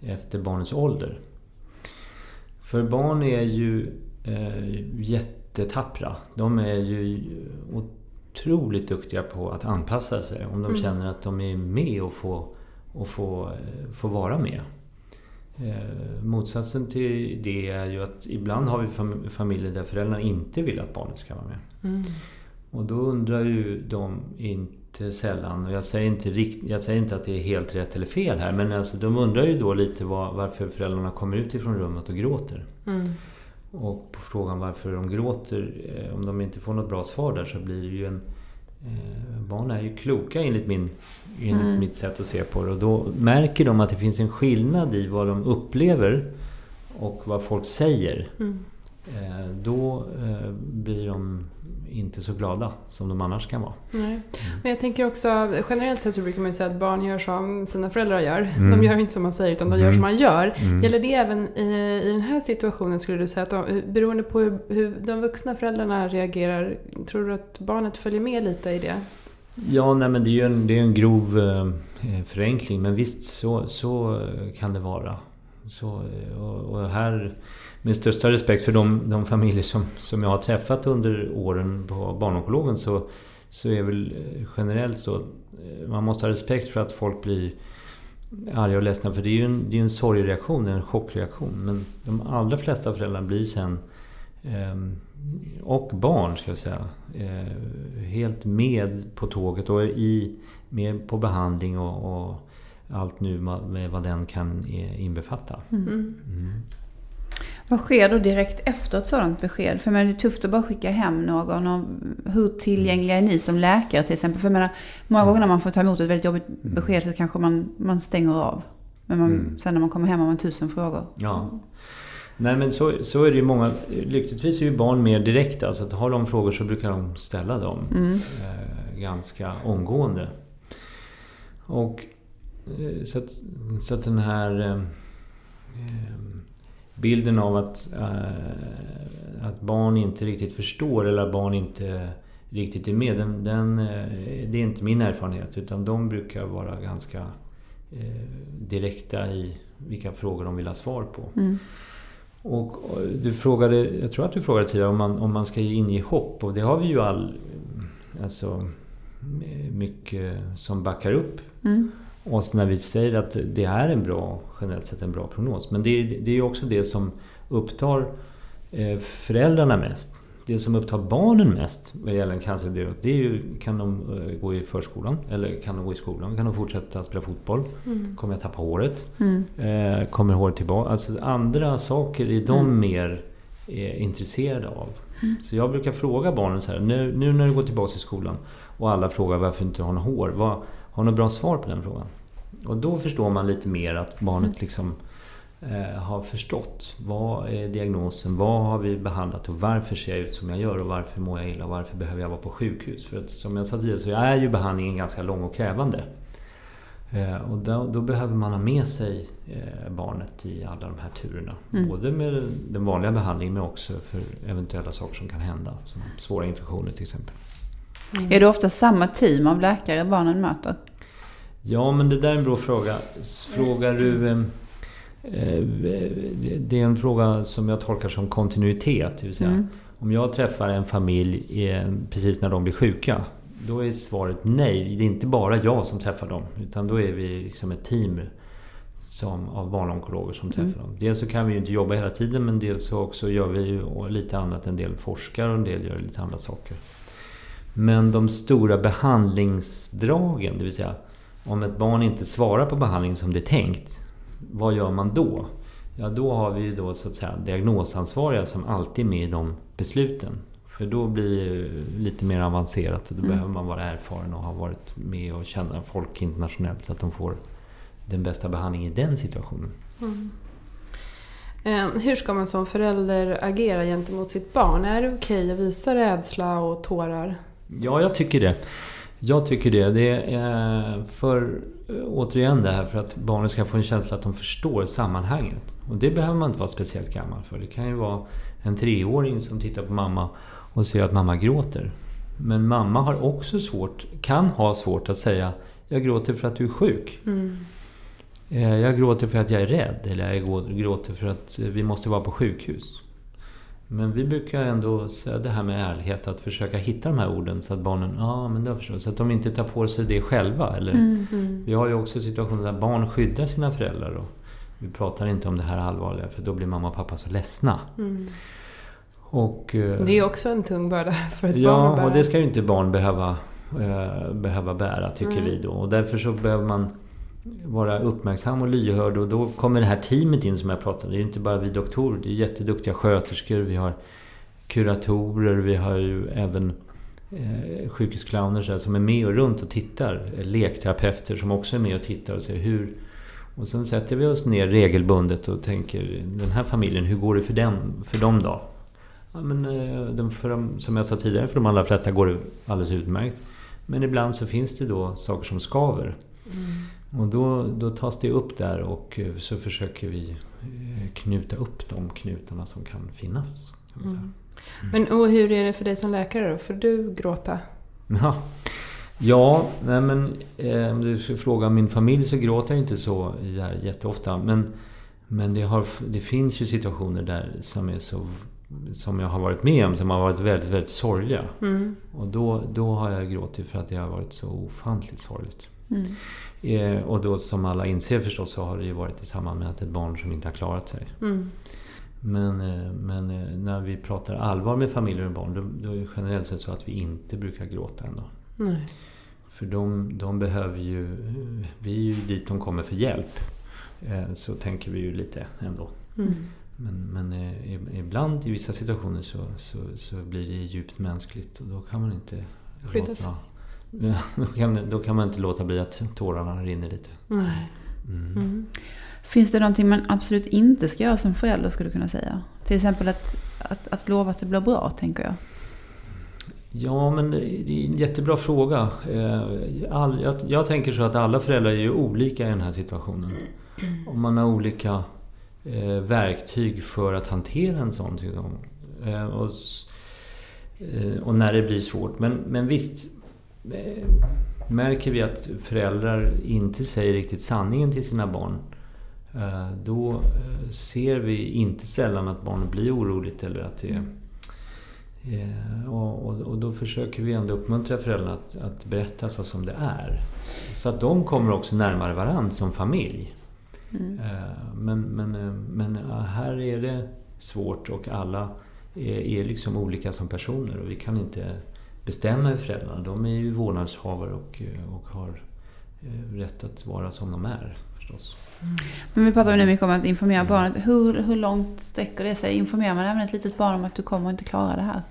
efter barnets ålder. För barn är ju eh, jättetappra. De är ju otroligt duktiga på att anpassa sig om de mm. känner att de är med och får och få, eh, få vara med. Eh, motsatsen till det är ju att ibland har vi familjer där föräldrarna inte vill att barnet ska vara med. Mm. Och då undrar ju de inte sällan, och jag säger inte, rikt, jag säger inte att det är helt rätt eller fel här, men alltså, de undrar ju då lite var, varför föräldrarna kommer ut ifrån rummet och gråter. Mm. Och på frågan varför de gråter, eh, om de inte får något bra svar där så blir det ju en Eh, barn är ju kloka enligt, min, enligt mm. mitt sätt att se på det. Och då märker de att det finns en skillnad i vad de upplever och vad folk säger. Mm. Eh, då eh, blir de inte så glada som de annars kan vara. Nej. Mm. Men jag tänker också, generellt sett så brukar man säga att barn gör som sina föräldrar gör. Mm. De gör inte som man säger utan de mm. gör som man gör. Mm. Gäller det även i, i den här situationen skulle du säga att de, beroende på hur, hur de vuxna föräldrarna reagerar, tror du att barnet följer med lite i det? Ja, nej, men det är ju en, det är en grov eh, förenkling men visst så, så kan det vara. Så, och, och här med största respekt för de, de familjer som, som jag har träffat under åren på barnonkologen så, så är väl eh, generellt så eh, man måste ha respekt för att folk blir arga och ledsna för det är ju en, det är en sorgreaktion, en chockreaktion. Men de allra flesta föräldrar blir sen ehm, och barn ska jag säga eh, helt med på tåget och i, med på behandling och, och allt nu med vad den kan inbefatta. Mm. Mm. Vad sker då direkt efter ett sådant besked? För det är tufft att bara skicka hem någon. Och hur tillgängliga är ni som läkare till exempel? För jag menar, många gånger när man får ta emot ett väldigt jobbigt mm. besked så kanske man, man stänger av. Men man, mm. sen när man kommer hem har man tusen frågor. Ja. Nej men så, så är det ju många. Lyckligtvis är ju barn mer direkta. Så att har de frågor så brukar de ställa dem mm. eh, ganska omgående. Och eh, så att, så att den här... Eh, bilden av att, äh, att barn inte riktigt förstår eller att barn inte riktigt är med. Den, den, det är inte min erfarenhet utan de brukar vara ganska eh, direkta i vilka frågor de vill ha svar på. Mm. Och, du frågade, jag tror att du frågade tidigare om man, om man ska inge hopp och det har vi ju all... Alltså mycket som backar upp mm. Oss när vi säger att det är en bra, generellt sett en bra prognos. Men det, det är också det som upptar eh, föräldrarna mest det som upptar barnen mest vad gäller en cancerdiagnos, det är ju kan de eh, gå i förskolan eller kan de gå i skolan? Kan de fortsätta spela fotboll? Mm. Kommer jag tappa håret? Mm. Eh, kommer håret tillbaka? Alltså andra saker är de mm. mer intresserade av. Mm. Så jag brukar fråga barnen så här, nu, nu när du går tillbaka till skolan och alla frågar varför du inte har något hår. Vad, har du något bra svar på den frågan? Och då förstår man lite mer att barnet mm. liksom eh, har förstått. Vad är diagnosen? Vad har vi behandlat? Och varför ser jag ut som jag gör? Och varför mår jag illa? Och varför behöver jag vara på sjukhus? För att, som jag sa tidigare så är ju behandlingen ganska lång och krävande. Eh, och då, då, behöver man ha med sig eh, barnet i alla de här turerna. Mm. Både med den vanliga behandlingen men också för eventuella saker som kan hända. Som svåra infektioner till exempel. Mm. Är det ofta samma team av läkare barnen möter? Ja, men det där är en bra fråga. Frågar du eh, Eh, det är en fråga som jag tolkar som kontinuitet. Det vill säga, mm. Om jag träffar en familj precis när de blir sjuka. Då är svaret nej. Det är inte bara jag som träffar dem. Utan då är vi liksom ett team som, av barnonkologer som träffar mm. dem. Dels så kan vi ju inte jobba hela tiden men dels så också gör vi ju lite annat. En del forskar och en del gör lite andra saker. Men de stora behandlingsdragen, det vill säga om ett barn inte svarar på behandling som det är tänkt vad gör man då? Ja, då har vi ju då så att säga diagnosansvariga som alltid är med i de besluten. För då blir det lite mer avancerat och då mm. behöver man vara erfaren och ha varit med och känna folk internationellt så att de får den bästa behandlingen i den situationen. Mm. Eh, hur ska man som förälder agera gentemot sitt barn? Är det okej okay att visa rädsla och tårar? Ja, jag tycker det. Jag tycker det. Det är för, återigen det här för att barnen ska få en känsla att de förstår sammanhanget. Och det behöver man inte vara speciellt gammal för. Det kan ju vara en treåring som tittar på mamma och ser att mamma gråter. Men mamma har också svårt, kan ha svårt att säga Jag gråter för att du är sjuk. Mm. Eh, jag gråter för att jag är rädd. Eller jag gråter för att vi måste vara på sjukhus. Men vi brukar ändå säga det här med ärlighet, att försöka hitta de här orden så att barnen, ja ah, men det förstår Så att de inte tar på sig det själva. Eller, mm, mm. Vi har ju också situationer där barn skyddar sina föräldrar. Och vi pratar inte om det här allvarliga för då blir mamma och pappa så ledsna. Mm. Och, eh, det är också en tung börda för ett ja, barn att bära. Ja, och det ska ju inte barn behöva, eh, behöva bära tycker vi då. Och därför så behöver man vara uppmärksam och lyhörd och då kommer det här teamet in som jag pratade om. Det är inte bara vi doktorer, det är jätteduktiga sköterskor, vi har kuratorer, vi har ju även eh, sjukhusclowner som är med och runt och tittar. Eh, lekterapeuter som också är med och tittar och ser hur... Och sen sätter vi oss ner regelbundet och tänker, den här familjen, hur går det för dem, för dem då? Ja, men, eh, för de, som jag sa tidigare, för de allra flesta går det alldeles utmärkt. Men ibland så finns det då saker som skaver. Mm. Och då, då tas det upp där och eh, så försöker vi eh, knuta upp de knutarna som kan finnas. Kan mm. Mm. Men och hur är det för dig som läkare då? Får du gråta? Ja, ja nej men eh, om du ska fråga min familj så gråter jag inte så jätteofta. Men, men det, har, det finns ju situationer där som är så som jag har varit med om som har varit väldigt, väldigt sorgliga. Mm. Och då, då har jag gråtit för att det har varit så ofantligt sorgligt. Mm. Eh, och då som alla inser förstås så har det ju varit i samband med att ett barn som inte har klarat sig. Mm. Men, eh, men eh, när vi pratar allvar med familjer och barn då, då är det generellt sett så att vi inte brukar gråta ändå. Nej. För de, de behöver ju... Vi är ju dit de kommer för hjälp. Eh, så tänker vi ju lite ändå. Mm. Men, men eh, ibland i vissa situationer så, så, så, blir det djupt mänskligt och då kan man inte Skydda sig. Då, kan, då kan man inte låta bli att tårarna rinner lite. Nej. Mm. Mm. Finns det någonting man absolut inte ska göra som förälder skulle du kunna säga? Till exempel att, att, att lova att det blir bra, tänker jag. Ja, men det är en jättebra fråga. Eh, all, jag, jag, tänker så att alla föräldrar är ju olika i den här situationen. Om man har olika eh, verktyg för att hantera en sån situation. Eh, och, eh, och, när det blir svårt. Men, men visst märker vi att föräldrar inte säger riktigt sanningen till sina barn. Eh, då ser vi inte sällan att barnet blir oroligt eller att det och, och, då försöker vi ändå uppmuntra föräldrarna att, att berätta så som det är. Så att de kommer också närmare varandra som familj. Mm. Eh, men, men, eh, men här är det svårt och alla är, är liksom olika som personer och vi kan inte bestämma över föräldrarna. De är ju vårdnadshavare och, och har eh, rätt att vara som de är förstås. Mm. Men vi pratar nu mycket om att informera barnet. Hur, hur långt sträcker det sig? Informerar man även ett litet barn om att du kommer inte klara det här?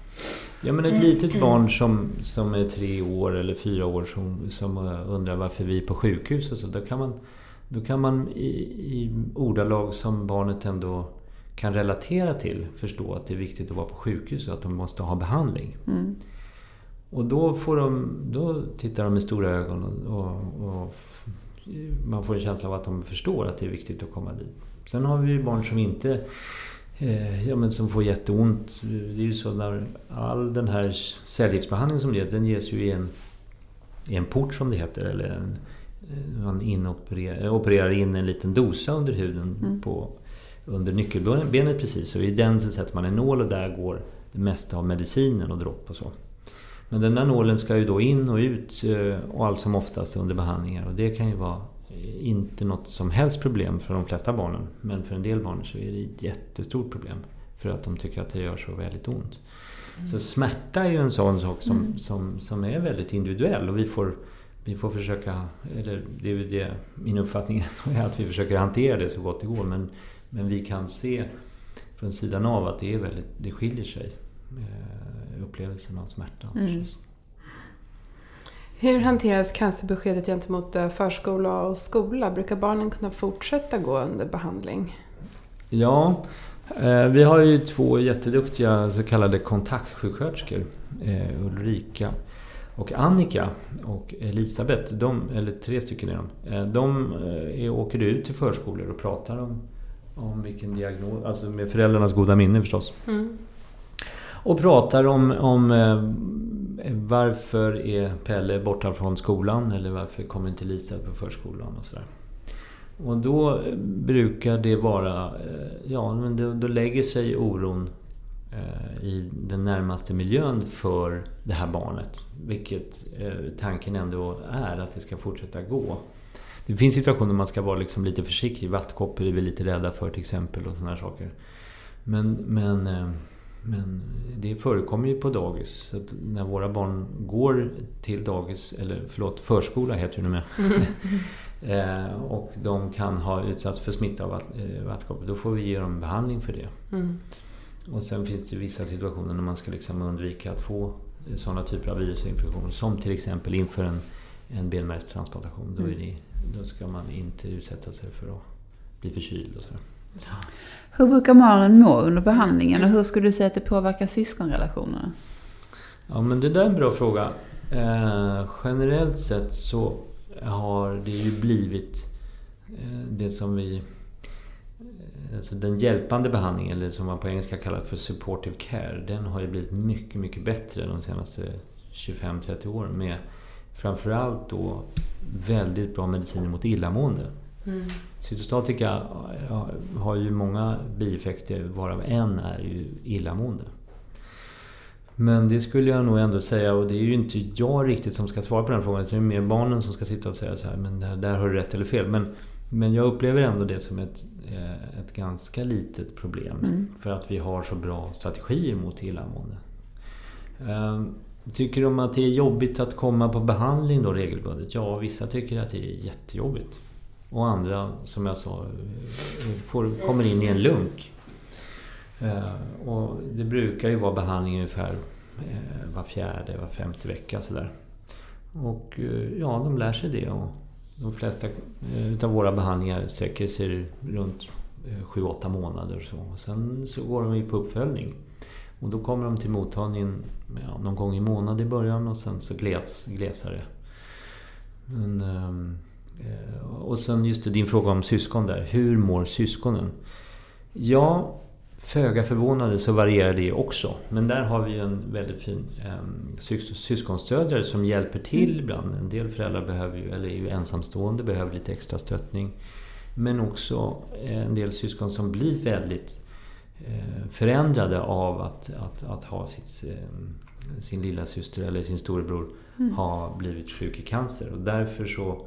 Ja men ett litet barn som, som är tre år eller fyra år som, som undrar varför vi är på sjukhus och så. Då kan man då kan man i, i ordalag som barnet ändå kan relatera till förstå att det är viktigt att vara på sjukhus och att de måste ha behandling. Mm. Och då, får de, då tittar de med stora ögon och, och, och, man får en känsla av att de förstår att det är viktigt att komma dit. Sen har vi ju barn som inte eh, ja, men som får jätteont. Det är ju så när all den här cellgiftsbehandlingen som ges, den ges ju i en, i en port som det heter. Eller en, Eh, man inopererar, opererar in en liten dosa under huden mm. på, under nyckelbenet precis. Och i den så sätter man en nål och där går det mesta av medicinen och dropp och så. Men den där nålen ska ju då in och ut eh, och allt som oftast under behandlingar. Och det kan ju vara inte något som helst problem för de flesta barnen. Men för en del barn så är det ett jättestort problem. För att de tycker att det gör så väldigt ont. Mm. Så smärta är ju en sån sak som, mm. som, som är väldigt individuell. Och vi får vi får försöka, eller det är det min uppfattning är att vi försöker hantera det så gott det går. Men, men vi kan se från sidan av att det, är väldigt, det skiljer sig. Eh, upplevelsen av smärta. Mm. Hur hanteras cancerbeskedet gentemot eh, förskola och skola? Brukar barnen kunna fortsätta gå under behandling? Ja, eh, vi har ju två jätteduktiga så kallade kontaktsjuksköterskor. Ulrika och Annika och Elisabeth, de, eller tre stycken är de, eh, de är, eh, åker ut till förskolor och pratar om, om vilken diagnos, alltså med föräldrarnas goda minne förstås. Mm. Och pratar om, om eh, varför är Pelle borta från skolan eller varför kommer inte Lisa på förskolan och sådär. Och då eh, brukar det vara, eh, ja men då, då lägger sig oron Eh, i den närmaste miljön för det här barnet. Vilket eh, tanken ändå är att det ska fortsätta gå. Det finns situationer man ska vara liksom lite försiktig. Vattkoppor är vi lite rädda för till exempel och sådana saker. Men, men, eh, men det förekommer ju på dagis. Så när våra barn går till dagis, eller förlåt, förskola heter det nu med. och de kan ha utsatts för smitta av vattkoppor. Då får vi ge dem behandling för det. Mm. Och sen finns det vissa situationer när man ska liksom undvika att få sådana typer av virusinfektioner. Som till exempel inför en, en benmärgstransplantation. Då, mm. då ska man inte utsätta sig för att bli förkyld och sådär. Så. Hur brukar maren må under behandlingen och hur skulle du säga att det påverkar syskonrelationerna? Ja men det där är en bra fråga. Eh, generellt sett så har det ju blivit eh, det som vi eh, alltså den hjälpande behandlingen, eller som man på engelska kallar för supportive care, den har ju blivit mycket, mycket bättre de senaste 25-30 åren med framförallt då väldigt bra mediciner mot illamående. Mm. Cytostatika har ju många bieffekter varav en är ju illamående. Men det skulle jag nog ändå säga, och det är ju inte jag riktigt som ska svara på den frågan. Det är mer barnen som ska sitta och säga så här, men där har du rätt eller fel. Men, men jag upplever ändå det som ett Eh, ett ganska litet problem. Mm. För att vi har så bra strategier mot illamående. Ehm, tycker de att det är jobbigt att komma på behandling då regelbundet? Ja, vissa tycker att det är jättejobbigt. Och andra, som jag sa, får, kommer in i en lunk. Eh, och det brukar ju vara behandling ungefär eh, var fjärde, var femte vecka sådär. Och eh, ja, de lär sig det. Och de flesta eh, utav våra behandlingar sträcker sig runt 7-8 eh, månader. Så. Sen så går de ju på uppföljning. Och då kommer de till mottagningen ja, någon gång i månaden i början och sen så gles, glesare. Men, eh, och sen just det, din fråga om syskon där. Hur mår syskonen? Ja, föga förvånande så varierar det också. Men där har vi en väldigt fin eh, syskonstödjare som hjälper till mm. ibland. En del föräldrar behöver ju, eller är ju ensamstående, behöver lite extra stöttning. Men också en del syskon som blir väldigt eh, förändrade av att, att, att ha sitt, eh, sin lilla syster eller sin storebror mm. ha blivit sjuk i cancer. Och därför så eh,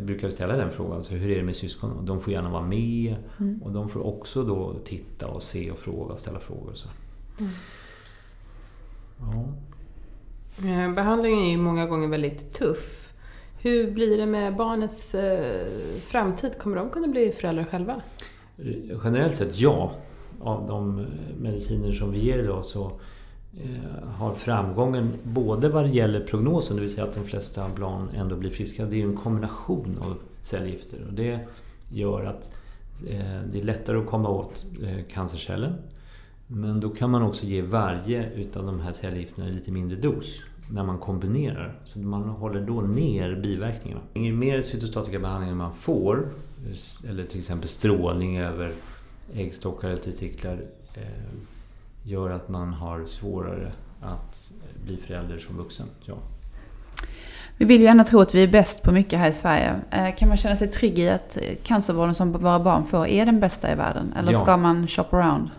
brukar vi ställa den frågan. Så hur är det med syskon? De får gärna vara med mm. och de får också då titta och se och fråga och ställa frågor. Och så. Mm. Ja. Eh, behandlingen är ju många gånger väldigt tuff. Hur blir det med barnets eh, framtid? Kommer de kunna bli föräldrar själva? Generellt sett ja. Av de mediciner som vi ger idag så Eh, Eh, har framgången både vad det gäller prognosen, det vill säga att de flesta barn ändå blir friska. Det är en kombination av cellgifter och det gör att eh, det är lättare att komma åt eh, cancercellen. Men då kan man också ge varje utav de här cellgifterna lite mindre dos när man kombinerar. Så man håller då ner biverkningarna. Ju mer cytostatikabehandling man får, eller till exempel strålning över äggstockar eller testiklar gör att man har svårare att bli förälder som vuxen. Ja. Vi vill ju gärna tro att vi är bäst på mycket här i Sverige. Eh, kan man känna sig trygg i att cancervården som våra barn får är den bästa i världen? Eller ja. ska man shop around?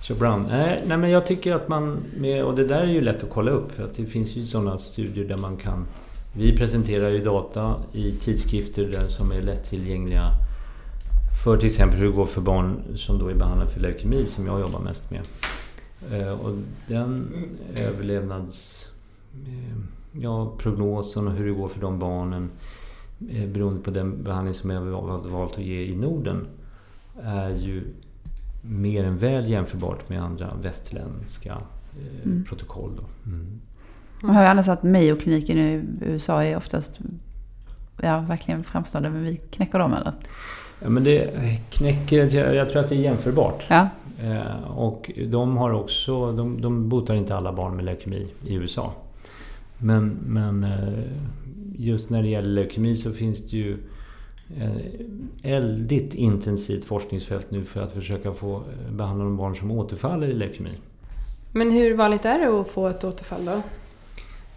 Shop around? Nej, nej, men jag tycker att man... Med, och det där är ju lätt att kolla upp. För att det finns ju sådana studier där man kan... Vi presenterar ju data i tidskrifter som är lättillgängliga för till exempel hur det går för barn som då är behandlade för leukemi som jag jobbar mest med. Eh, och den överlevnads... Eh, ja, prognosen och hur det går för de barnen eh, beroende på den behandling som jag har valt att ge i Norden är ju mer än väl jämförbart med andra västerländska mm. protokoll. Då. Mm. Man har ju annars att Mayo-kliniken i USA är oftast ja, verkligen framstående, men vi knäcker dem eller? Ja, men det knäcker, jag tror att det är jämförbart. Ja. Eh, och de har också, de, de botar inte alla barn med leukemi i USA. Men, men eh, just när det gäller leukemi så finns det ju väldigt intensivt forskningsfält nu för att försöka få eh, behandla de barn som återfaller i leukemi. Men hur vanligt är det att få ett återfall då?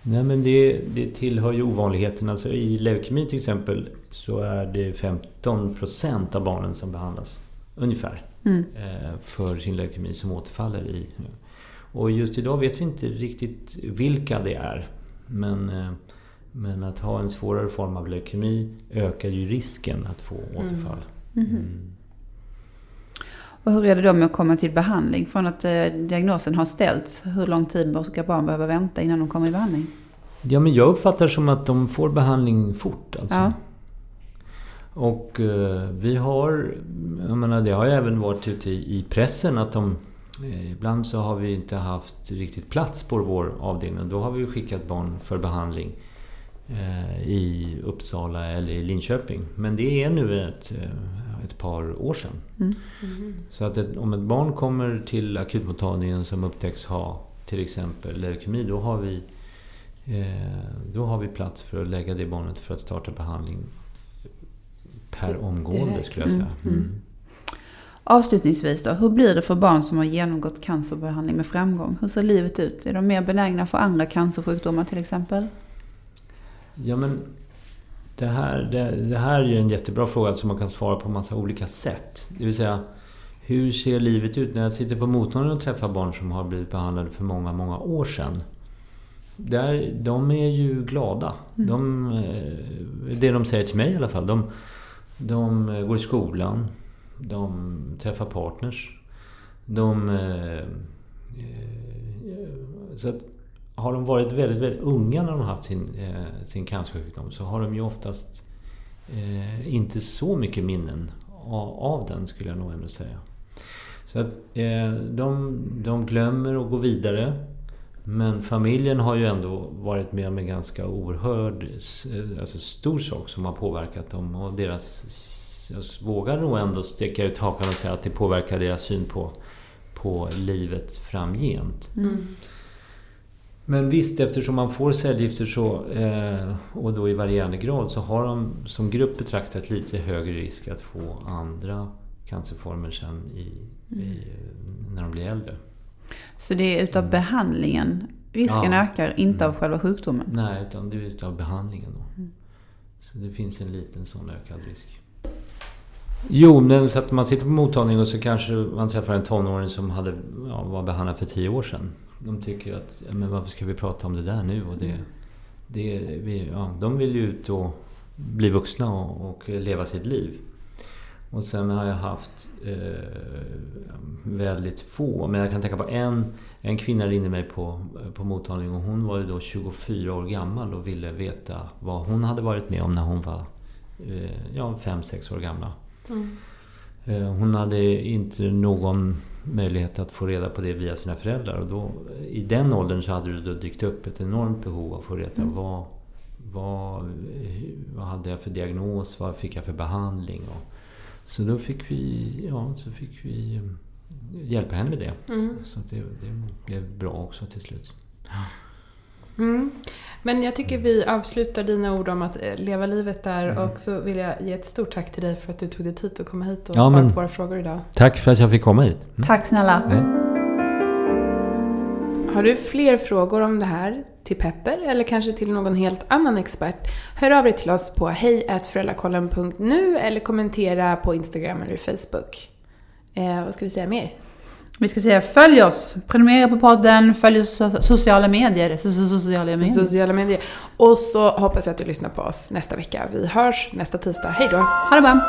Nej men det, det tillhör ju ovanligheten. Alltså I leukemi till exempel så är det 15 procent av barnen som behandlas. Ungefär. Mm. Eh, för sin leukemi som återfaller i. Och just idag vet vi inte riktigt vilka det är. Men, eh, men att ha en svårare form av leukemi ökar ju risken att få återfall. Mm. Mm. Och hur är det då med att komma till behandling? Från att eh, diagnosen har ställts, hur lång tid ska barn behöva vänta innan de kommer i behandling? Ja, men jag uppfattar som att de får behandling fort. Alltså. Ja. Och eh, vi har, jag menar det har även varit ute i, i pressen att de eh, Ibland så har vi inte haft riktigt plats på vår avdelning. Då har vi skickat barn för behandling eh, i Uppsala eller i Linköping. Men det är nu ett, ett par år sedan. Mm. Mm. Så att ett, om ett barn kommer till akutmottagningen som upptäcks ha till exempel leukemi, då har vi eh, då har vi plats för att lägga det barnet för att starta behandling per omgående skulle jag säga. Mm. Mm. Avslutningsvis då, hur blir det för barn som har genomgått cancerbehandling med framgång? Hur ser livet ut? Är de mer benägna för andra cancersjukdomar till exempel? Ja men det här, det, det här är ju en jättebra fråga som man kan svara på massa olika sätt. Det vill säga, hur ser livet ut? När jag sitter på mottagningen och träffar barn som har blivit behandlade för många, många år sedan. Där, de är ju glada. Mm. De, eh, det de säger till mig i alla fall. De, de går i skolan. De träffar partners. De... Eh, eh, så att har de varit väldigt, väldigt unga när de har haft sin, eh, sin cancersjukdom så har de ju oftast eh, inte så mycket minnen av, av, den skulle jag nog ändå säga. Så att eh, de, de glömmer och går vidare. Men familjen har ju ändå varit med om en ganska oerhörd, eh, alltså stor sak som har påverkat dem och deras... Jag vågar nog ändå sticka ut hakan och säga att det påverkar deras syn på, på livet framgent. Mm. Men visst, eftersom man får cellgifter så, eh, och då i varierande grad så har de som grupp betraktat lite högre risk att få andra cancerformer sen i, i, när de blir äldre. Så det är utav Mm. behandlingen risken Ja. ökar, inte av själva sjukdomen? Nej, utan det är utav behandlingen då. Så det finns en liten sån ökad risk. Jo, men så att man sitter på mottagning och så kanske man träffar en tonåring som hade, ja, var behandlad för tio år sedan. De tycker att, men varför ska vi prata om det där nu? Och det, det, vi, ja, de vill ju ut och bli vuxna och, och leva sitt liv. Och sen har jag haft eh, väldigt få, men jag kan tänka på en, en kvinna ringde mig på, på mottagning och hon var ju då 24 år gammal och ville veta vad hon hade varit med om när hon var eh, ja, 5-6 år gammal. Mm. Eh, Hon hade inte någon möjlighet att få reda på det via sina föräldrar. Och då, I den åldern så hade det då dykt upp ett enormt behov av att få reda på vad, vad, vad hade jag för diagnos, vad fick jag för behandling. Och, så då fick vi, ja, så fick vi eh, hjälpa henne med det. Mm. Så det, det blev bra också till slut. Mm. Men jag tycker vi avslutar dina ord om att eh, leva livet där Mm. och så vill jag ge ett stort tack till dig för att du tog dig tid att komma hit och Ja, svara men- på våra frågor idag. Tack för att jag fick komma hit. Mm. Tack snälla. Har du fler frågor om det här till Petter eller kanske till någon helt annan expert? Hör av dig till oss på hejätföräldrakollen.nu eller kommentera på Instagram eller Facebook. Eh, vad ska vi säga mer? Vi ska säga följ oss, prenumerera på podden, följ oss på sociala medier. So- so- Sociala medier. Sociala medier. Och så hoppas jag att du lyssnar på oss nästa vecka. Vi hörs nästa tisdag. Hej då! Ha det bra!